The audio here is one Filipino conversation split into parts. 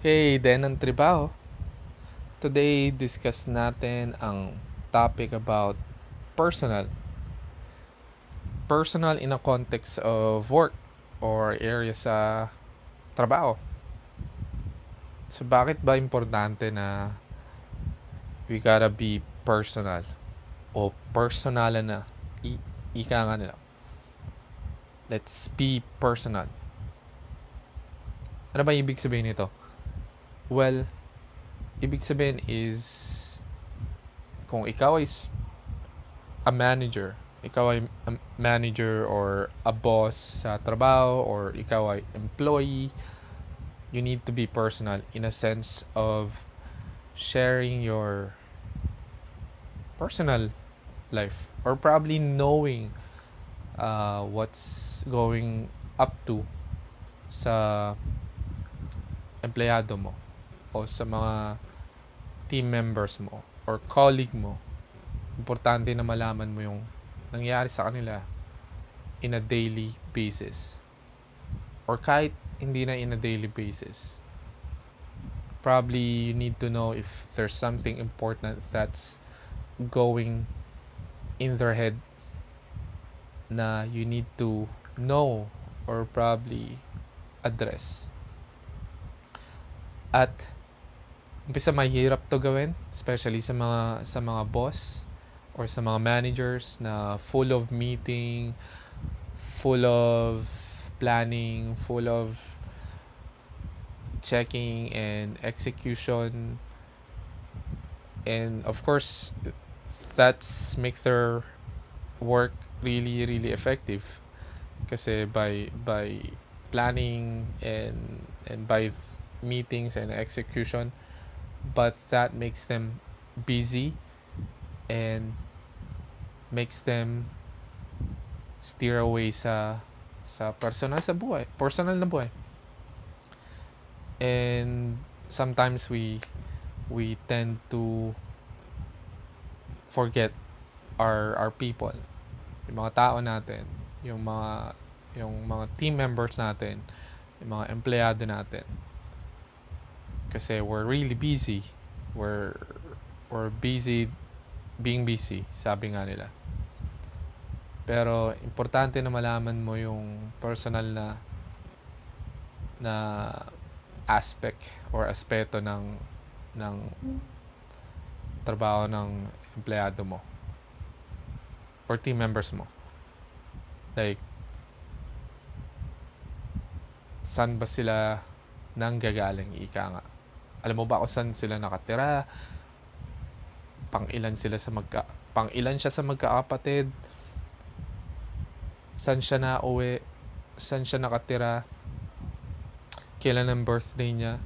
Hey, Den ng Trabaho. Today, discuss natin ang topic about personal. Personal in a context of work or area sa trabaho. So, bakit ba importante na we gotta be personal? O personal na. I- ika nga nila. Let's be personal. Ano ba ibig sabihin nito? Well, ibig sabihin is kung ikaw ay a manager, ikaw ay a manager or a boss sa trabaho or ikaw ay employee, you need to be personal in a sense of sharing your personal life or probably knowing uh, what's going up to sa empleyado mo o sa mga team members mo or colleague mo. Importante na malaman mo yung nangyari sa kanila in a daily basis. Or kahit hindi na in a daily basis. Probably you need to know if there's something important that's going in their head na you need to know or probably address. At umpisa mahirap to gawin, especially sa mga sa mga boss or sa mga managers na full of meeting, full of planning, full of checking and execution. And of course, that's makes their work really really effective kasi by by planning and and by meetings and execution but that makes them busy and makes them steer away sa sa personal sa buhay personal na buhay. And sometimes we we tend to forget our our people yung mga tao natin yung mga yung mga team members natin yung mga empleyado natin kasi we're really busy we're we're busy being busy sabi nga nila. Pero importante na malaman mo yung personal na na aspect or aspeto ng ng trabaho ng empleyado mo or team members mo. Like saan ba sila nang gagaling ika nga alam mo ba kung saan sila nakatira? Pang ilan sila sa magka pang ilan siya sa magkakapatid saan siya na uwi saan siya nakatira? Kailan ang birthday niya?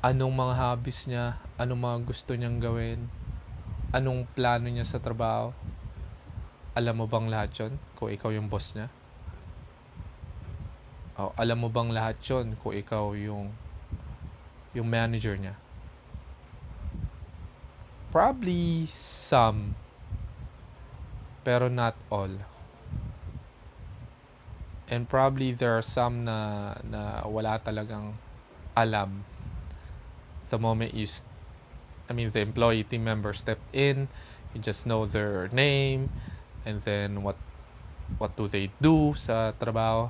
Anong mga hobbies niya? Anong mga gusto niyang gawin? Anong plano niya sa trabaho? Alam mo bang lahat yun? Kung ikaw yung boss niya Oh, alam mo bang lahat 'yon kung ikaw yung yung manager niya? Probably some pero not all. And probably there are some na na wala talagang alam. The moment you I mean the employee team member step in, you just know their name and then what what do they do sa trabaho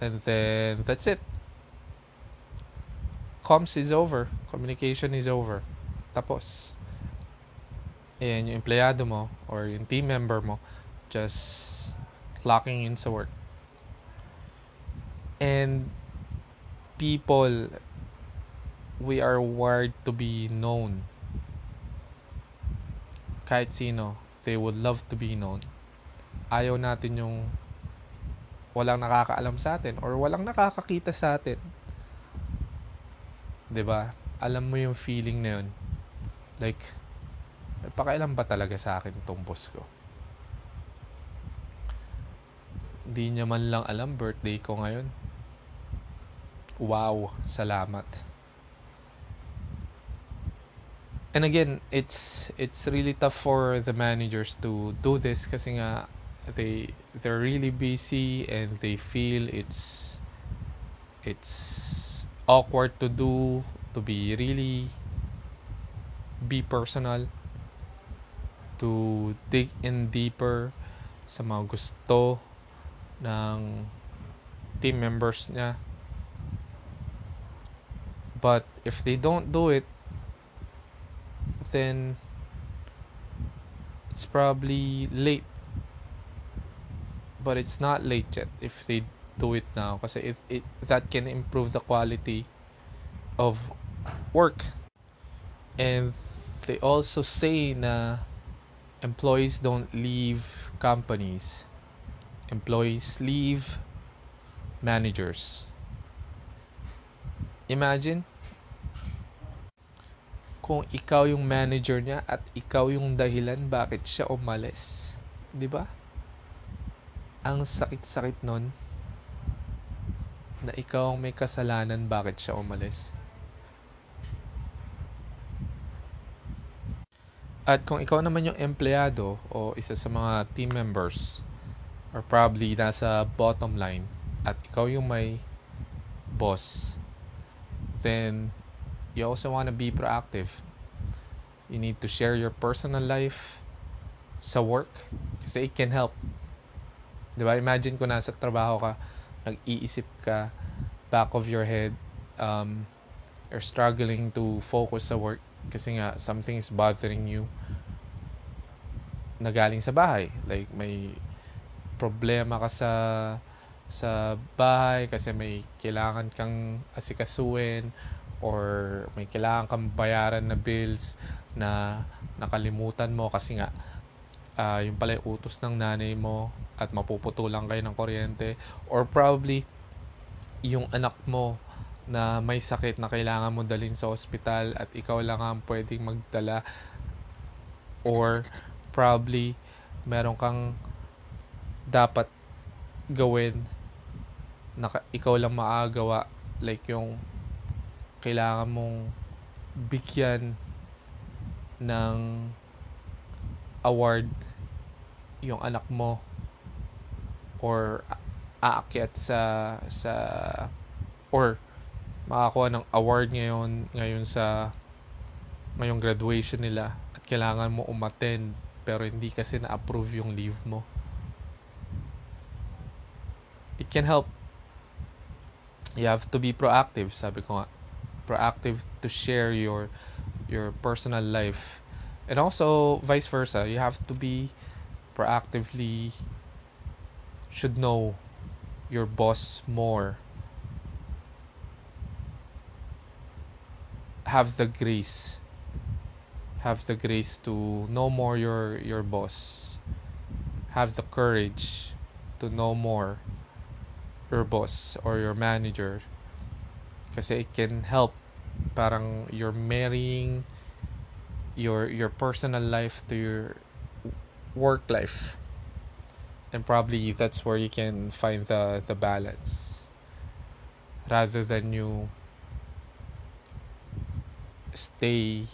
and then that's it. Comms is over. Communication is over. Tapos. And yung empleyado mo or yung team member mo just clocking in sa work. And people we are wired to be known. Kahit sino they would love to be known. Ayaw natin yung walang nakakaalam sa atin or walang nakakakita sa atin. 'Di ba? Alam mo yung feeling na yun. Like, pakialam ba talaga sa akin tong boss ko? Hindi niya man lang alam birthday ko ngayon. Wow, salamat. And again, it's it's really tough for the managers to do this kasi nga they they're really busy and they feel it's it's awkward to do, to be really be personal, to dig in deeper sa mga gusto ng team members niya. But if they don't do it, then it's probably late. But it's not late yet if they do it now kasi it, it that can improve the quality of work. And they also say na employees don't leave companies. Employees leave managers. Imagine kung ikaw yung manager niya at ikaw yung dahilan bakit siya umalis. 'Di ba? Ang sakit-sakit nun na ikaw ang may kasalanan bakit siya umalis. At kung ikaw naman yung empleyado o isa sa mga team members or probably nasa bottom line at ikaw yung may boss, then you also want to be proactive. You need to share your personal life sa work kasi it can help. 'Di ba? Imagine kung nasa trabaho ka, nag-iisip ka back of your head um, you're struggling to focus sa work kasi nga something is bothering you na galing sa bahay like may problema ka sa sa bahay kasi may kailangan kang asikasuin or may kailangan kang bayaran na bills na nakalimutan mo kasi nga uh, yung pala utos ng nanay mo at mapuputulan kayo ng kuryente. Or probably yung anak mo na may sakit na kailangan mo dalhin sa ospital at ikaw lang ang pwedeng magdala. Or probably meron kang dapat gawin na ikaw lang maagawa like yung kailangan mong bigyan ng award yung anak mo or aakyat sa sa or makakuha ng award ngayon ngayon sa ngayong graduation nila at kailangan mo umattend pero hindi kasi na-approve yung leave mo. It can help. You have to be proactive, sabi ko nga. Proactive to share your your personal life. And also vice versa, you have to be proactively should know your boss more. Have the grace. Have the grace to know more your your boss. Have the courage to know more your boss or your manager. Kasi it can help parang you're marrying your your personal life to your work life and probably that's where you can find the the balance rather than you stay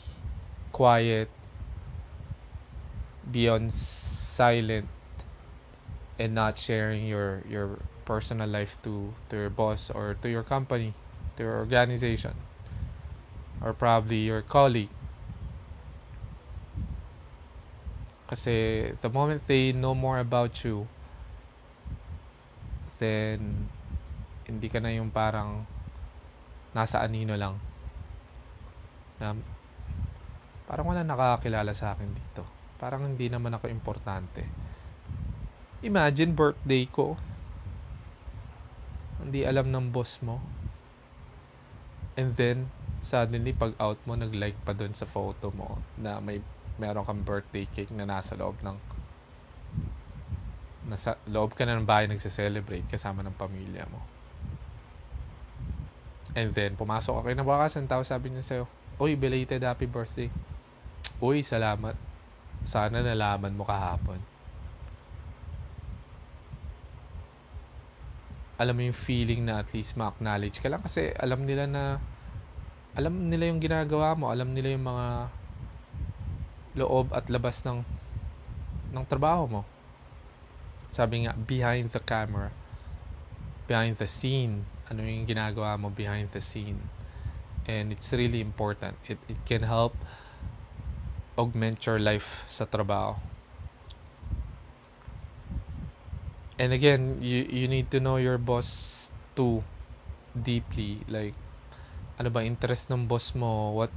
quiet, be on silent, and not sharing your your personal life to to your boss or to your company, to your organization, or probably your colleague. Kasi the moment they know more about you, then hindi ka na yung parang nasa anino lang na parang wala nakakilala sa akin dito. Parang hindi naman ako importante. Imagine birthday ko. Hindi alam ng boss mo. And then, suddenly, pag out mo, nag-like pa doon sa photo mo na may meron kang birthday cake na nasa loob ng nasa loob ka na ng bahay nagse-celebrate kasama ng pamilya mo. And then, pumasok ka kayo na bakas, ang tao sabi niya sa'yo, Uy, belated happy birthday. Uy, salamat. Sana nalaman mo kahapon. Alam mo yung feeling na at least ma-acknowledge ka lang kasi alam nila na alam nila yung ginagawa mo, alam nila yung mga loob at labas ng ng trabaho mo. Sabi nga behind the camera, behind the scene, ano yung ginagawa mo behind the scene. And it's really important. It, it can help augment your life sa trabaho. And again, you, you need to know your boss too deeply. Like, ano ba interest ng boss mo? What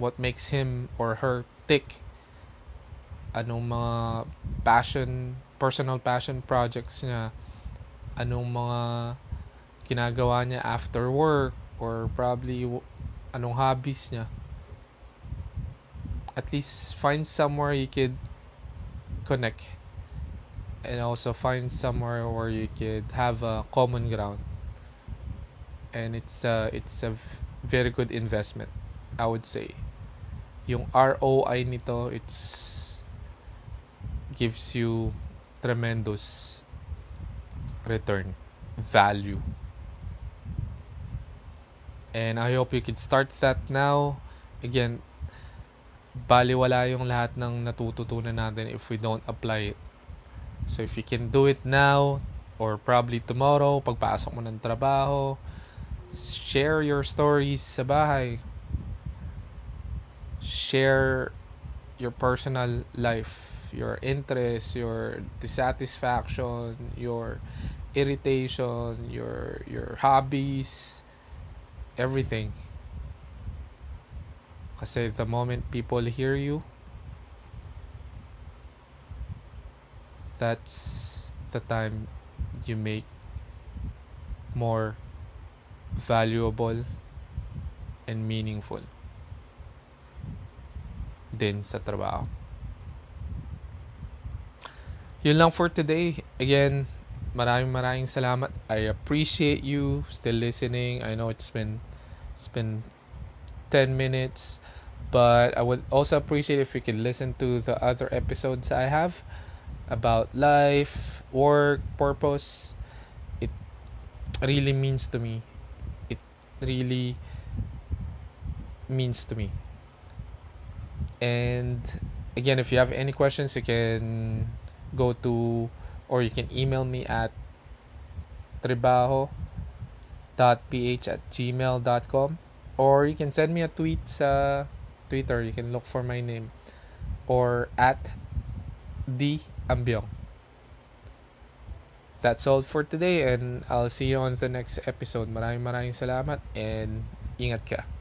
what makes him or her tick? Anong mga passion, personal passion projects niya? Anong mga ginagawa niya after work or probably anong hobbies niya? At least find somewhere you could connect and also find somewhere where you could have a common ground and it's a, it's a very good investment I would say yung ROI nito it's gives you tremendous return value. And I hope you can start that now. Again baliwala yung lahat ng natututunan natin if we don't apply it. So if you can do it now or probably tomorrow pagpasok mo ng trabaho share your stories sa bahay. Share your personal life, your interests, your dissatisfaction, your irritation, your your hobbies, everything. Kasi the moment people hear you, that's the time you make more valuable and meaningful din sa trabaho. Yun lang for today. Again, maraming maraming salamat. I appreciate you still listening. I know it's been it's been 10 minutes, but I would also appreciate if you could listen to the other episodes I have about life, work, purpose. It really means to me It really means to me. And again, if you have any questions, you can go to or you can email me at trabaho.ph at gmail.com or you can send me a tweet sa Twitter. You can look for my name or at the ambyong. That's all for today and I'll see you on the next episode. Maraming maraming salamat and ingat ka.